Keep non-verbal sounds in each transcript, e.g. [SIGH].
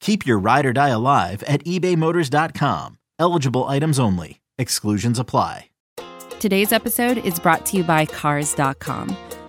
Keep your ride or die alive at ebaymotors.com. Eligible items only. Exclusions apply. Today's episode is brought to you by Cars.com.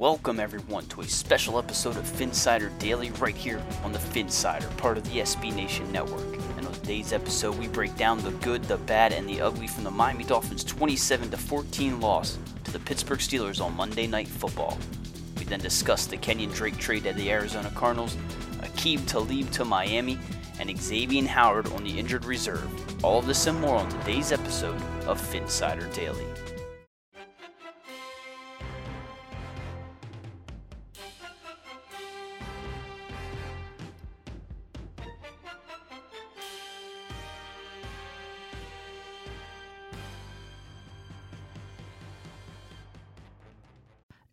Welcome everyone to a special episode of Phinsider Daily right here on the Phinsider, part of the SB Nation Network. And on today's episode, we break down the good, the bad, and the ugly from the Miami Dolphins' 27 14 loss to the Pittsburgh Steelers on Monday Night Football. We then discuss the Kenyan Drake trade to the Arizona Cardinals, Aqib Talib to Miami, and Xavien Howard on the injured reserve. All of this and more on today's episode of Phinsider Daily.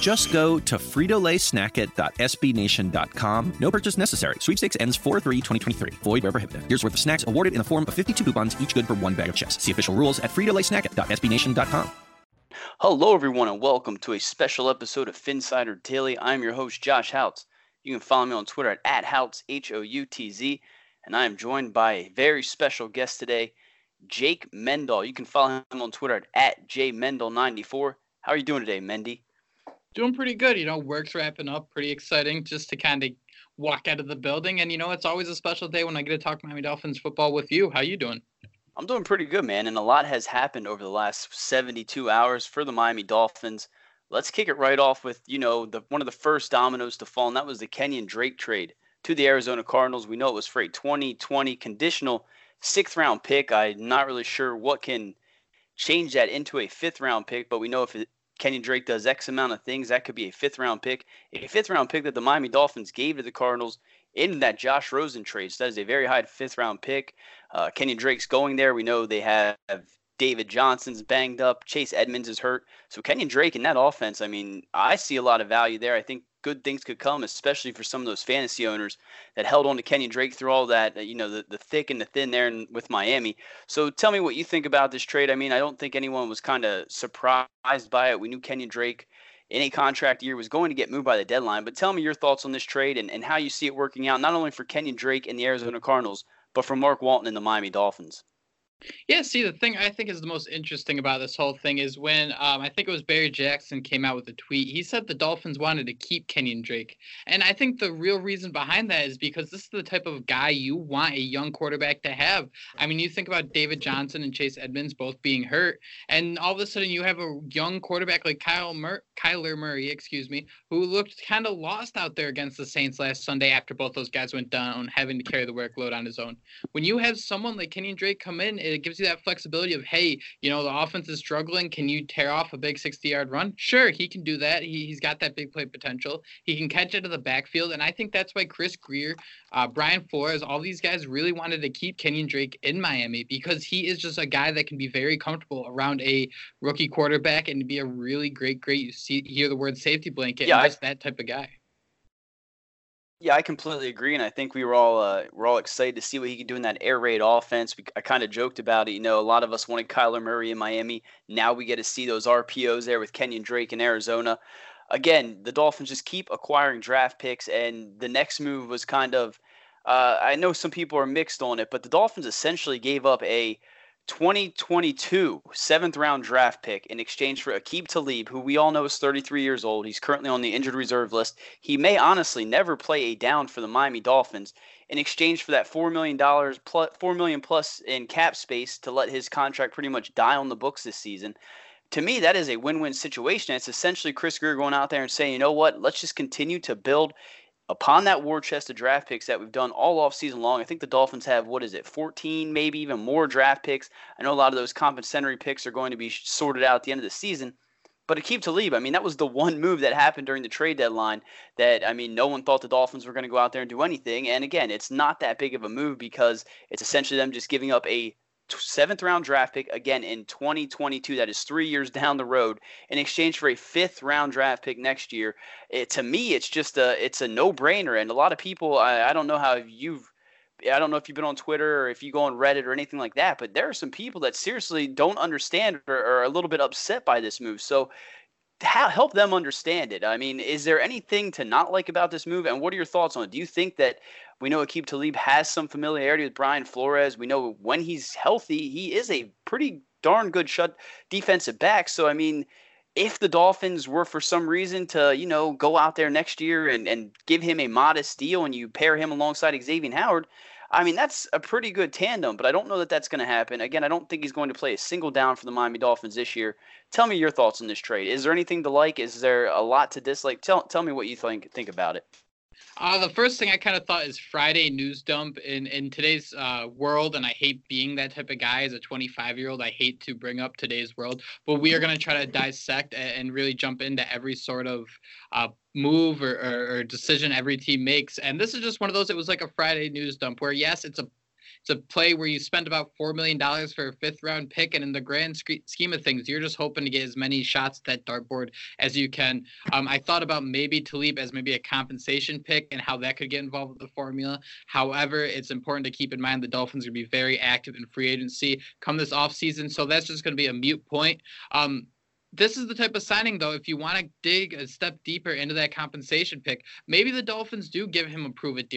Just go to fritolaysnackit.sbnation.com. No purchase necessary. Sweepstakes ends 4-3-2023. Void where prohibited. Here's worth of snacks awarded in the form of 52 coupons, each good for one bag of chips. See official rules at fritolaysnackit.sbnation.com. Hello, everyone, and welcome to a special episode of Phinsider Daily. I'm your host, Josh Houtz. You can follow me on Twitter at, at Houtz, H O U T Z, and I am joined by a very special guest today, Jake Mendel. You can follow him on Twitter at, at jmendel94. How are you doing today, Mendy? Doing pretty good. You know, work's wrapping up. Pretty exciting just to kind of walk out of the building. And, you know, it's always a special day when I get to talk Miami Dolphins football with you. How you doing? I'm doing pretty good, man. And a lot has happened over the last 72 hours for the Miami Dolphins. Let's kick it right off with, you know, the one of the first dominoes to fall, and that was the Kenyan Drake trade to the Arizona Cardinals. We know it was for a 2020 conditional sixth round pick. I'm not really sure what can change that into a fifth round pick, but we know if it, Kenyan Drake does X amount of things, that could be a fifth round pick. A fifth round pick that the Miami Dolphins gave to the Cardinals in that Josh Rosen trade. So that is a very high fifth round pick. Uh, Kenyan Drake's going there. We know they have David Johnson's banged up. Chase Edmonds is hurt. So Kenyan Drake in that offense, I mean, I see a lot of value there. I think good things could come, especially for some of those fantasy owners that held on to Kenyan Drake through all that, uh, you know, the, the thick and the thin there in, with Miami. So tell me what you think about this trade. I mean, I don't think anyone was kind of surprised by it. We knew Kenyan Drake in a contract year was going to get moved by the deadline. But tell me your thoughts on this trade and, and how you see it working out, not only for Kenyan Drake and the Arizona Cardinals, but for Mark Walton and the Miami Dolphins. Yeah, see, the thing I think is the most interesting about this whole thing is when um, I think it was Barry Jackson came out with a tweet. He said the Dolphins wanted to keep Kenyan Drake. And I think the real reason behind that is because this is the type of guy you want a young quarterback to have. I mean, you think about David Johnson and Chase Edmonds both being hurt, and all of a sudden you have a young quarterback like Kyle Mur- Kyler Murray, excuse me, who looked kind of lost out there against the Saints last Sunday after both those guys went down, having to carry the workload on his own. When you have someone like Kenyan Drake come in, it gives you that flexibility of, hey, you know, the offense is struggling. Can you tear off a big 60 yard run? Sure, he can do that. He, he's got that big play potential. He can catch it to the backfield. And I think that's why Chris Grier, uh, Brian Flores, all these guys really wanted to keep Kenyan Drake in Miami because he is just a guy that can be very comfortable around a rookie quarterback and be a really great, great, you see, hear the word safety blanket. Yeah, just I, that type of guy. Yeah, I completely agree, and I think we were all uh, we're all excited to see what he could do in that air raid offense. We, I kind of joked about it. You know, a lot of us wanted Kyler Murray in Miami. Now we get to see those RPOs there with Kenyan Drake in Arizona. Again, the Dolphins just keep acquiring draft picks, and the next move was kind of. Uh, I know some people are mixed on it, but the Dolphins essentially gave up a 2022 seventh round draft pick in exchange for Aqib Talib, who we all know is 33 years old. He's currently on the injured reserve list. He may honestly never play a down for the Miami Dolphins in exchange for that $4 million 4 million plus in cap space to let his contract pretty much die on the books this season. To me, that is a win win situation. It's essentially Chris Grier going out there and saying, you know what, let's just continue to build upon that war chest of draft picks that we've done all off season long, I think the Dolphins have what is it, 14, maybe even more draft picks. I know a lot of those compensatory picks are going to be sorted out at the end of the season. But Aqib Talib, I mean, that was the one move that happened during the trade deadline that, I mean, no one thought the Dolphins were going to go out there and do anything. And again, it's not that big of a move because it's essentially them just giving up a seventh round draft pick again in 2022 that is three years down the road in exchange for a fifth round draft pick next year it, to me it's just a it's a no-brainer and a lot of people I, I don't know how you've I don't know if you've been on Twitter or if you go on Reddit or anything like that, but there are some people that seriously don't understand or are a little bit upset by this move. So help them understand it. I mean, is there anything to not like about this move? And what are your thoughts on it? Do you think that we know Aqib Talib has some familiarity with Brian Flores. We know when he's healthy, he is a pretty darn good shut defensive back. So I mean, if the Dolphins were for some reason to, you know, go out there next year and, and give him a modest deal and you pair him alongside Xavien Howard, I mean, that's a pretty good tandem, but I don't know that that's going to happen. Again, I don't think he's going to play a single down for the Miami Dolphins this year. Tell me your thoughts on this trade. Is there anything to like? Is there a lot to dislike? Tell tell me what you think think about it. Uh, the first thing I kind of thought is Friday news dump in in today's uh, world, and I hate being that type of guy as a 25 year old. I hate to bring up today's world, but we are going to try to dissect and really jump into every sort of uh, move or, or, or decision every team makes. And this is just one of those. It was like a Friday news dump where yes, it's a it's a play where you spend about $4 million for a fifth round pick. And in the grand scheme of things, you're just hoping to get as many shots at that dartboard as you can. Um, I thought about maybe Talib as maybe a compensation pick and how that could get involved with the formula. However, it's important to keep in mind the Dolphins are going to be very active in free agency come this offseason. So that's just going to be a mute point. Um, this is the type of signing though if you want to dig a step deeper into that compensation pick maybe the dolphins do give him a prove it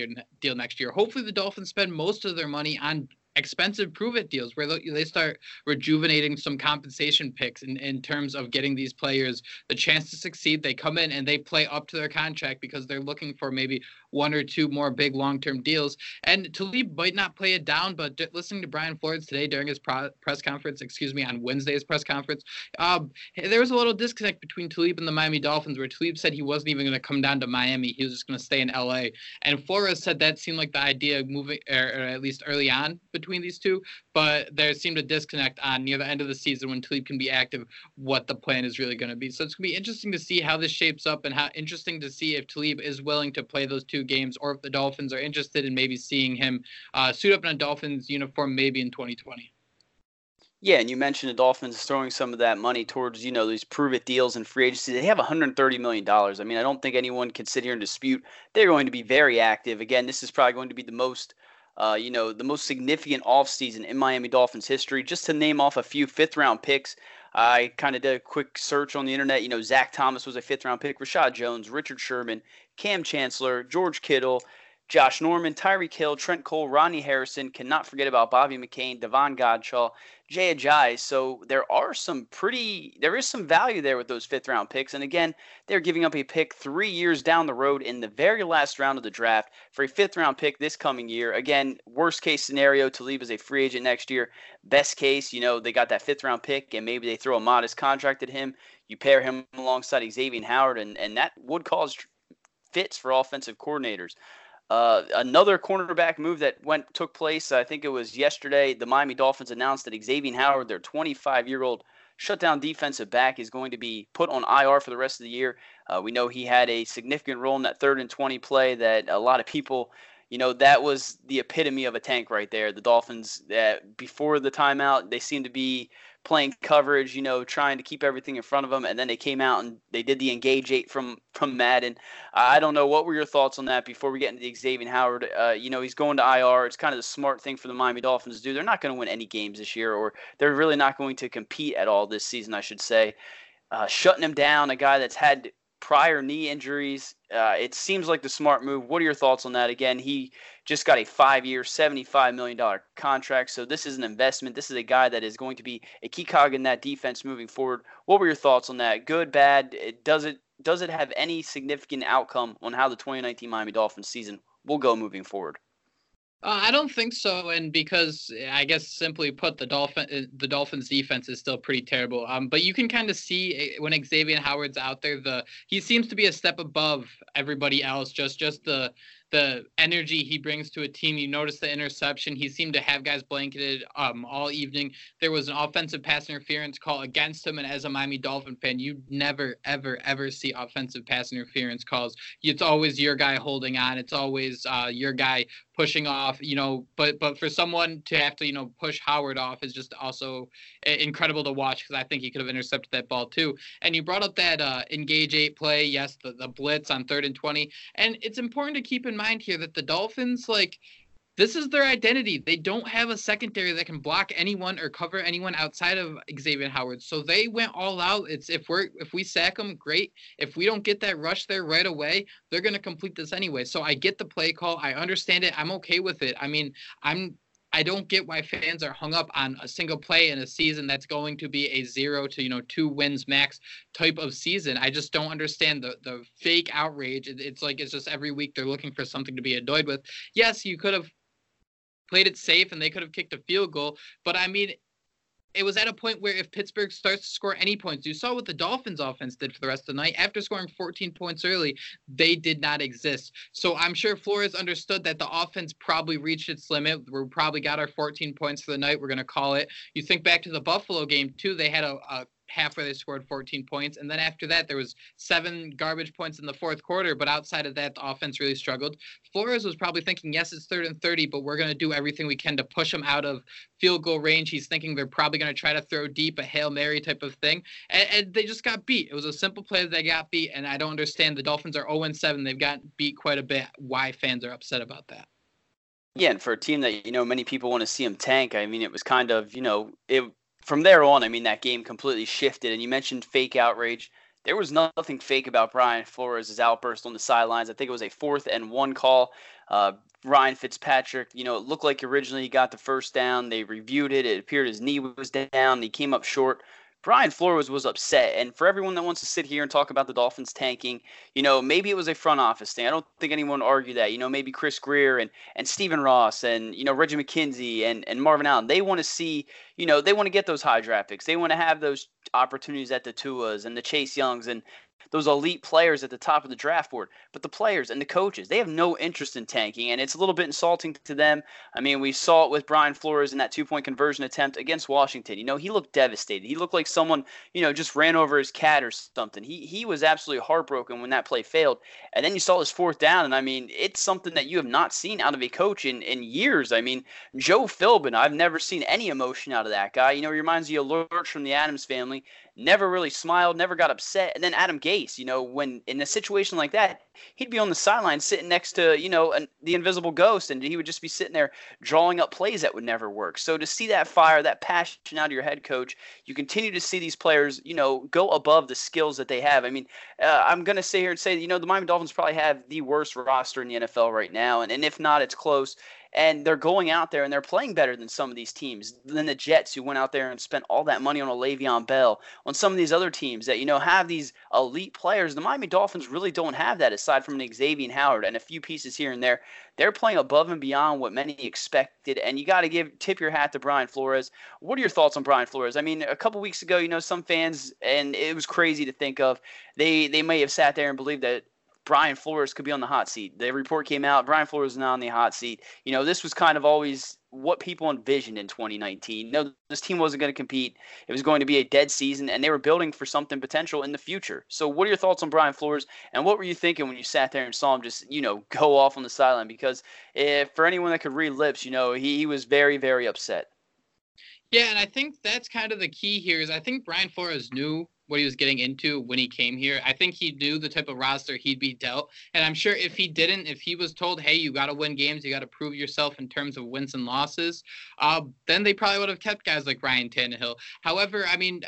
deal, next year. Hopefully the dolphins spend most of their money on expensive prove it deals where they start rejuvenating some compensation picks in, in terms of getting these players the chance to succeed. They come in and they play up to their contract because they're looking for maybe one or two more big long term deals. And Talib might not play it down, but listening to Brian Flores today during his pro- press conference, excuse me, on Wednesday's press conference, um, there was a little disconnect between Talib and the Miami Dolphins where Talib said he wasn't even going to come down to Miami. He was just going to stay in LA. And Flores said that seemed like the idea moving, or, or at least early on between these two, but there seemed a disconnect on near the end of the season when Talib can be active, what the plan is really going to be. So it's going to be interesting to see how this shapes up and how interesting to see if Talib is willing to play those two two games, or if the Dolphins are interested in maybe seeing him uh, suit up in a Dolphins uniform maybe in 2020. Yeah, and you mentioned the Dolphins throwing some of that money towards, you know, these prove it deals and free agency. They have $130 million. I mean, I don't think anyone can sit here and dispute they're going to be very active. Again, this is probably going to be the most, uh, you know, the most significant offseason in Miami Dolphins history. Just to name off a few fifth round picks, I kind of did a quick search on the internet. You know, Zach Thomas was a fifth round pick, Reshad Jones, Richard Sherman, Kam Chancellor, George Kittle, Josh Norman, Tyreek Hill, Trent Cole, Ronnie Harrison. Cannot forget about Bobby McCain, Davon Godchaux, Jay Ajayi. So there are some pretty, there is some value there with those fifth round picks. And again, they're giving up a pick three years down the road in the very last round of the draft for a fifth round pick this coming year. Again, worst case scenario leave as a free agent next year. Best case, you know, they got that fifth round pick and maybe they throw a modest contract at him. You pair him alongside Xavien Howard, and, and that would cause fits for offensive coordinators. Uh, another cornerback move that went took place. I think it was yesterday. The Miami Dolphins announced that Xavien Howard, their 25-year-old shutdown defensive back, is going to be put on IR for the rest of the year. Uh, we know he had a significant role in that third and 20 play that a lot of people, you know, that was the epitome of a tank right there. The Dolphins, that before the timeout, they seemed to be playing coverage, you know, trying to keep everything in front of them. And then they came out and they did the engage eight from from Madden. I don't know what were your thoughts on that before we get into the Xavien Howard. Uh, you know, he's going to IR. It's kind of the smart thing for the Miami Dolphins to do. They're not going to win any games this year, or they're really not going to compete at all this season, I should say. Uh, shutting him down, a guy that's had prior knee injuries. Uh, it seems like the smart move. What are your thoughts on that? Again, he just got a five-year, $75 million contract. So this is an investment. This is a guy that is going to be a key cog in that defense moving forward. What were your thoughts on that? Good, bad? Does it does it have any significant outcome on how the 2019 Miami Dolphins season will go moving forward? Uh, I don't think so, and because I guess simply put, the Dolphin uh, the Dolphins defense is still pretty terrible. Um, but you can kind of see eh, when Xavien Howard's out there, the he seems to be a step above everybody else. Just just the the energy he brings to a team. You notice the interception. He seemed to have guys blanketed um, all evening. There was an offensive pass interference call against him, and as a Miami Dolphin fan, you never, ever, ever see offensive pass interference calls. It's always your guy holding on. It's always uh, your guy pushing off. You know, but but for someone to have to you know push Howard off is just also incredible to watch because I think he could have intercepted that ball too. And you brought up that uh, engage eight play. Yes, the, the blitz on third and twenty, and it's important to keep in mind here that the Dolphins, like, this is their identity. They don't have a secondary that can block anyone or cover anyone outside of Xavien Howard. So they went all out. It's if we're if we sack them, great. If we don't get that rush there right away, they're gonna complete this anyway. So I get the play call. I understand it. I'm okay with it. I mean, I'm I don't get why fans are hung up on a single play in a season that's going to be a zero to you know two wins max type of season. I just don't understand the the fake outrage. it's like it's just every week they're looking for something to be annoyed with. Yes, you could have played it safe and they could have kicked a field goal, but I mean it was at a point where if Pittsburgh starts to score any points, you saw what the Dolphins offense did for the rest of the night. After scoring 14 points early, they did not exist. So I'm sure Flores understood that the offense probably reached its limit. We probably got our 14 points for the night. We're going to call it. You think back to the Buffalo game, too. They had a, a half where they scored 14 points. And then after that, there was seven garbage points in the fourth quarter. But outside of that, the offense really struggled. Flores was probably thinking, yes, it's third and 30, but we're going to do everything we can to push them out of field goal range. He's thinking they're probably going to try to throw deep, a Hail Mary type of thing. And, and they just got beat. It was a simple play that they got beat. And I don't understand. The Dolphins are 0 7. They've gotten beat quite a bit. Why fans are upset about that. Yeah, and for a team that you know many people want to see them tank, I mean, it was kind of you know it from there on, I mean, that game completely shifted. And you mentioned fake outrage. There was nothing fake about Brian Flores' outburst on the sidelines. I think it was a fourth and one call. Uh, Ryan Fitzpatrick, you know, it looked like originally he got the first down. They reviewed it. It appeared his knee was down. He came up short. Brian Flores was upset. And for everyone that wants to sit here and talk about the Dolphins tanking, you know, maybe it was a front office thing. I don't think anyone would argue that. You know, maybe Chris Grier and, and Stephen Ross and, you know, Reggie McKenzie and, and Marvin Allen, they want to see, you know, they want to get those high draft picks. They want to have those opportunities at the Tuas and the Chase Youngs and those elite players at the top of the draft board. But the players and the coaches, they have no interest in tanking, and it's a little bit insulting to them. I mean, we saw it with Brian Flores in that two point conversion attempt against Washington. You know, he looked devastated. He looked like someone, you know, just ran over his cat or something. He he was absolutely heartbroken when that play failed. And then you saw his fourth down, and I mean, it's something that you have not seen out of a coach in, in years. I mean, Joe Philbin, I've never seen any emotion out of that guy. You know, he reminds you of Lurch from the Addams family never really smiled, never got upset. And then Adam Gase, you know, when in a situation like that, he'd be on the sideline sitting next to, you know, an, the invisible ghost, and he would just be sitting there drawing up plays that would never work. So to see that fire, that passion out of your head coach, you continue to see these players, you know, go above the skills that they have. I mean, uh, I'm going to sit here and say, you know, the Miami Dolphins probably have the worst roster in the NFL right now. And, and if not, it's close and they're going out there and they're playing better than some of these teams, than the Jets who went out there and spent all that money on a Le'Veon Bell, on some of these other teams that you know have these elite players. The Miami Dolphins really don't have that aside from an Xavien Howard and a few pieces here and there. They're playing above and beyond what many expected, and you got to give tip your hat to Brian Flores. What are your thoughts on Brian Flores? I mean, a couple weeks ago, you know, some fans, and it was crazy to think of, they they may have sat there and believed that Brian Flores could be on the hot seat. The report came out, Brian Flores is not on the hot seat. You know, this was kind of always what people envisioned in 2019. No, this team wasn't going to compete. It was going to be a dead season, and they were building for something potential in the future. So, what are your thoughts on Brian Flores, and what were you thinking when you sat there and saw him just, you know, go off on the sideline? Because if, for anyone that could read lips, you know, he, he was very, very upset. Yeah, and I think that's kind of the key here is I think Brian Flores knew what he was getting into when he came here. I think he knew the type of roster he'd be dealt. And I'm sure if he didn't, if he was told, hey, you got to win games, you got to prove yourself in terms of wins and losses, uh, then they probably would have kept guys like Ryan Tannehill. However, I mean,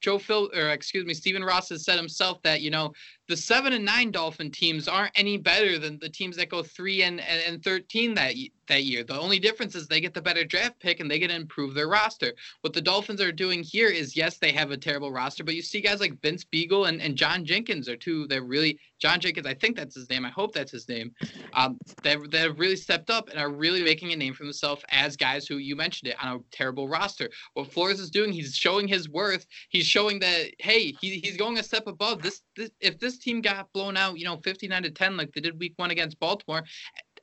Joe Phil, or excuse me, Stephen Ross has said himself that, you know, the seven and nine Dolphin teams aren't any better than the teams that go three and, and, and 13 that that year. The only difference is they get the better draft pick and they get to improve their roster. What the Dolphins are doing here is yes, they have a terrible roster, but you see guys like Vince Biegel and, and John Jenkins are two that really John Jenkins, I think that's his name. I hope that's his name. Um, that that have really stepped up and are really making a name for themselves as guys who you mentioned it on a terrible roster. What Flores is doing, he's showing his worth. He's showing that hey, he, he's going a step above this, this. If this team got blown out, you know, 59 to 10 like they did week one against Baltimore,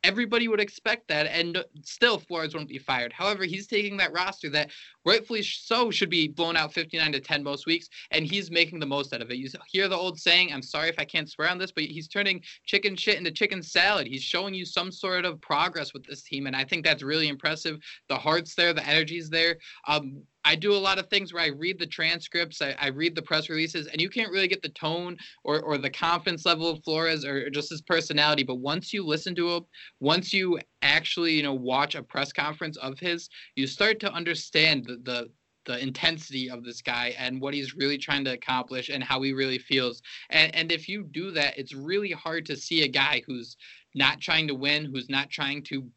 everybody would expect that, and still Flores won't be fired. However, he's taking that roster that rightfully so should be blown out 59 to 10 most weeks, and he's making the most out of it. You hear the old saying, I'm sorry if I can't swear on this, but he's turning chicken shit into chicken salad. He's showing you some sort of progress with this team, and I think that's really impressive. The heart's there, the energy's there. Um, I do a lot of things where I read the transcripts, I, I, read the press releases, and you can't really get the tone or, or the confidence level of Flores or just his personality. But once you listen to him, once you actually, you know, watch a press conference of his, you start to understand the, the the intensity of this guy and what he's really trying to accomplish and how he really feels. And and if you do that, it's really hard to see a guy who's not trying to win, who's not trying to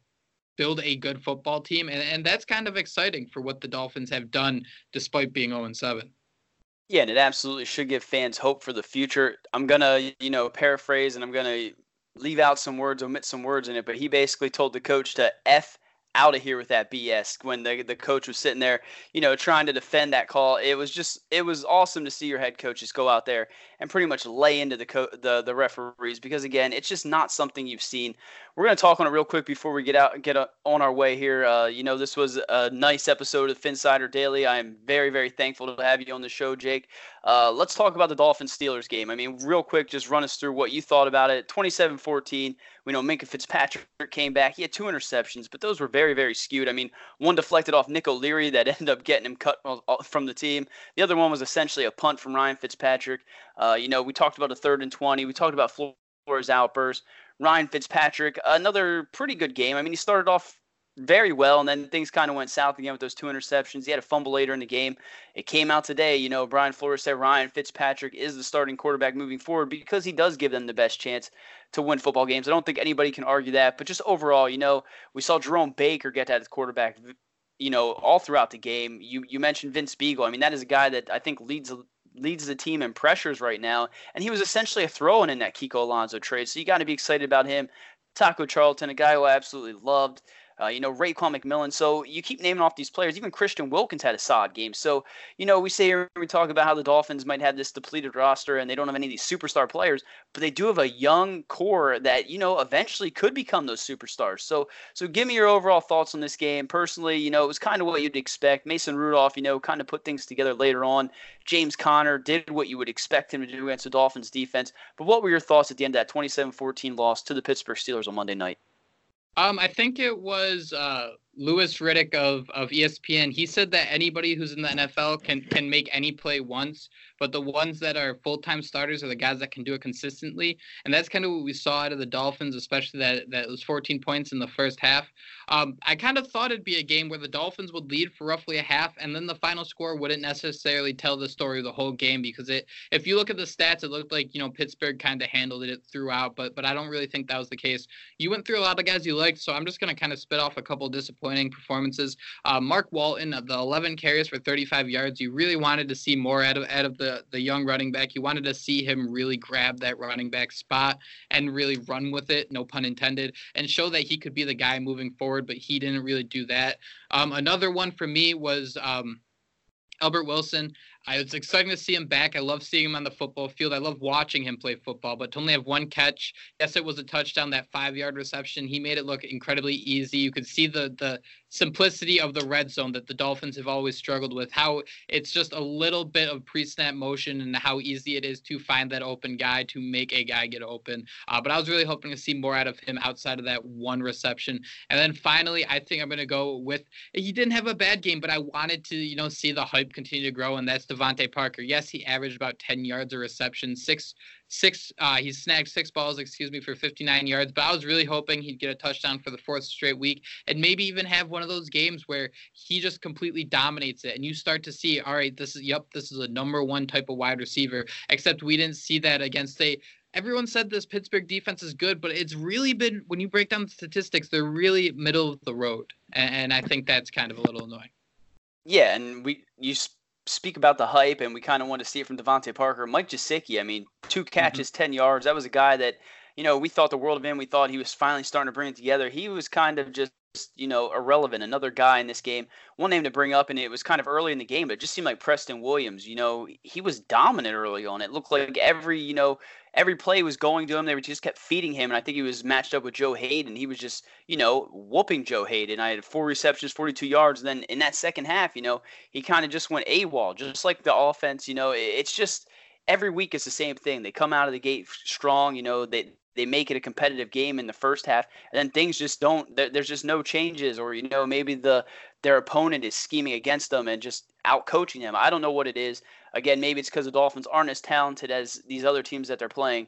build a good football team. And, and that's kind of exciting for what the Dolphins have done despite being 0 7. Yeah, and it absolutely should give fans hope for the future. I'm going to, you know, paraphrase and I'm going to leave out some words, omit some words in it, but he basically told the coach to F out of here with that BS when the the coach was sitting there, you know, trying to defend that call. It was just it was awesome to see your head coaches go out there and pretty much lay into the co- the the referees because again, it's just not something you've seen we're to talk on it real quick before we get out get on our way here. Uh, you know, this was a nice episode of Phinsider Daily. I am very, very thankful to have you on the show, Jake. Uh, let's talk about the Dolphins Steelers game. I mean, real quick, just run us through what you thought about it. 27 14. We know Minkah Fitzpatrick came back. He had two interceptions, but those were very, very skewed. I mean, one deflected off Nick O'Leary that [LAUGHS] ended up getting him cut from the team. The other one was essentially a punt from Ryan Fitzpatrick. Uh, you know, we talked about a third and 20. We talked about Flores outburst. Ryan Fitzpatrick, another pretty good game. I mean, he started off very well, and then things kind of went south again with those two interceptions. He had a fumble later in the game. It came out today. You know, Brian Flores said Ryan Fitzpatrick is the starting quarterback moving forward because he does give them the best chance to win football games. I don't think anybody can argue that. But just overall, you know, we saw Jerome Baker get at his quarterback. You know, all throughout the game. You you mentioned Vince Biegel. I mean, that is a guy that I think leads leads the team in pressures right now, and he was essentially a throw-in in that Kiko Alonso trade. So you got to be excited about him. Taco Charlton, a guy who I absolutely loved. Uh, you know, Raekwon McMillan. So you keep naming off these players. Even Christian Wilkins had a solid game. So, you know, we say we talk about how the Dolphins might have this depleted roster and they don't have any of these superstar players, but they do have a young core that, you know, eventually could become those superstars. So, so give me your overall thoughts on this game. Personally, you know, it was kind of what you'd expect. Mason Rudolph, you know, kind of put things together later on. James Conner did what you would expect him to do against the Dolphins defense. But what were your thoughts at the end of that 27 14 loss to the Pittsburgh Steelers on Monday night? Um, I think it was uh, Louis Riddick of, of ESPN. He said that anybody who's in the NFL can can make any play once, but the ones that are full time starters are the guys that can do it consistently. And that's kind of what we saw out of the Dolphins, especially that that was 14 points in the first half. Um, I kind of thought it'd be a game where the Dolphins would lead for roughly a half, and then the final score wouldn't necessarily tell the story of the whole game because it, if you look at the stats, it looked like you know Pittsburgh kind of handled it throughout, but but I don't really think that was the case. You went through a lot of guys you liked, so I'm just gonna kind of spit off a couple disappointing performances. Uh, Mark Walton, the 11 carries for 35 yards. You really wanted to see more out of out of the the young running back. You wanted to see him really grab that running back spot and really run with it, no pun intended, and show that he could be the guy moving forward forward, but he didn't really do that. Um, another one for me was um, Albert Wilson. I was excited to see him back. I love seeing him on the football field. I love watching him play football, but to only have one catch, yes, it was a touchdown, that five yard reception. He made it look incredibly easy. You could see the the simplicity of the red zone that the Dolphins have always struggled with, how it's just a little bit of pre snap motion and how easy it is to find that open guy to make a guy get open. Uh, but I was really hoping to see more out of him outside of that one reception. And then finally, I think I'm going to go with he didn't have a bad game, but I wanted to, you know, see the hype continue to grow, and that's DeVante Parker. Yes, he averaged about 10 yards a reception, six six uh, he snagged six balls excuse me for 59 yards but i was really hoping he'd get a touchdown for the fourth straight week and maybe even have one of those games where he just completely dominates it and you start to see all right this is yep this is a number one type of wide receiver except we didn't see that against a everyone said this Pittsburgh defense is good, but it's really been when you break down the statistics, they're really middle of the road, and I think that's kind of a little annoying. Yeah, and we you speak about the hype, and we kind of want to see it from DeVante Parker. Mike Gesicki, I mean, two mm-hmm. catches, mm-hmm. 10 yards. That was a guy that, you know, we thought the world of him. We thought he was finally starting to bring it together. He was kind of just, you know, irrelevant. Another guy in this game. One name to bring up, and it was kind of early in the game, but it just seemed like Preston Williams. You know, he was dominant early on. It looked like every, you know, every play was going to him. They just kept feeding him, and I think he was matched up with Joe Haden. He was just, you know, whooping Joe Haden. I had four receptions, 42 yards. And then in that second half, you know, he kind of just went AWOL, just like the offense. You know, it's just every week it's the same thing. They come out of the gate strong. You know, they they make it a competitive game in the first half, and then things just don't. There's just no changes, or you know, maybe the their opponent is scheming against them and just out coaching them. I don't know what it is. Again, maybe it's because the Dolphins aren't as talented as these other teams that they're playing.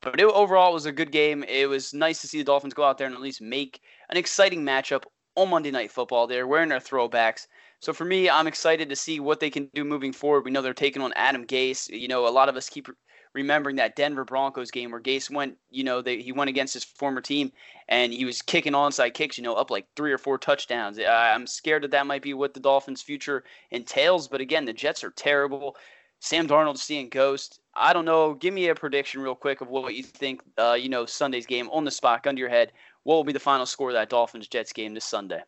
But it, overall, it was a good game. It was nice to see the Dolphins go out there and at least make an exciting matchup on Monday Night Football. They're wearing their throwbacks. So for me, I'm excited to see what they can do moving forward. We know they're taking on Adam Gase. You know, a lot of us keep remembering that Denver Broncos game where Gase went, you know, they, he went against his former team and he was kicking onside kicks, you know, up like three or four touchdowns. I'm scared that that might be what the Dolphins' future entails. But again, the Jets are terrible. Sam Darnold seeing ghost. I don't know. Give me a prediction real quick of what you think. Uh, you know, Sunday's game on the spot, under your head. What will be the final score of that Dolphins Jets game this Sunday?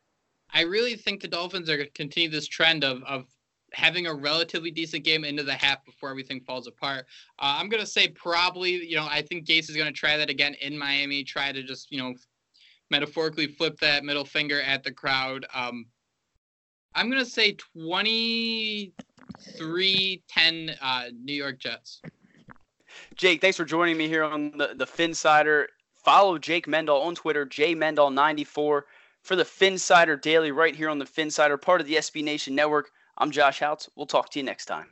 I really think the Dolphins are going to continue this trend of of having a relatively decent game into the half before everything falls apart. Uh, I'm going to say probably, you know, I think Gase is going to try that again in Miami, try to just, you know, metaphorically flip that middle finger at the crowd. Um, I'm going to say 23 10 uh, New York Jets. Jake, thanks for joining me here on the, the Phinsider. Follow Jake Mendel on Twitter, jmendel94 for the Phinsider Daily right here on the Phinsider, part of the SB Nation Network. I'm Josh Houtz. We'll talk to you next time.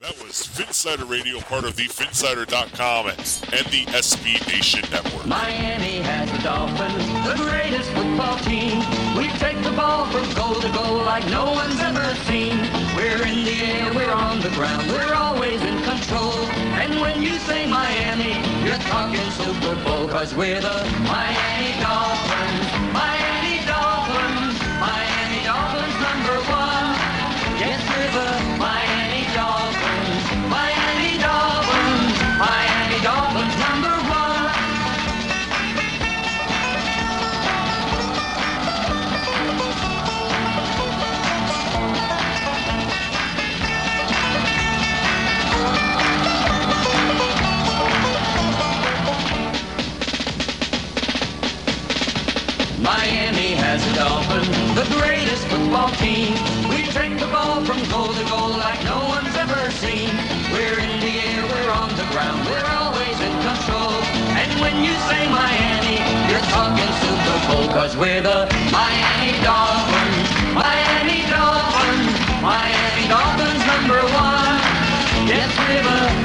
That was Phinsider Radio, part of the Phinsider.com and the SB Nation Network. Miami has the Dolphins, the greatest football team. We take the ball from goal to goal like no one's ever seen. We're in the air, we're on the ground, we're always in control. And when you say Miami, you're talking Super Bowl, cause we're the Miami Dolphins. trouble, cause we're the Miami Dolphins, Miami Dolphins, Miami Dolphins number one. Yes, we're. the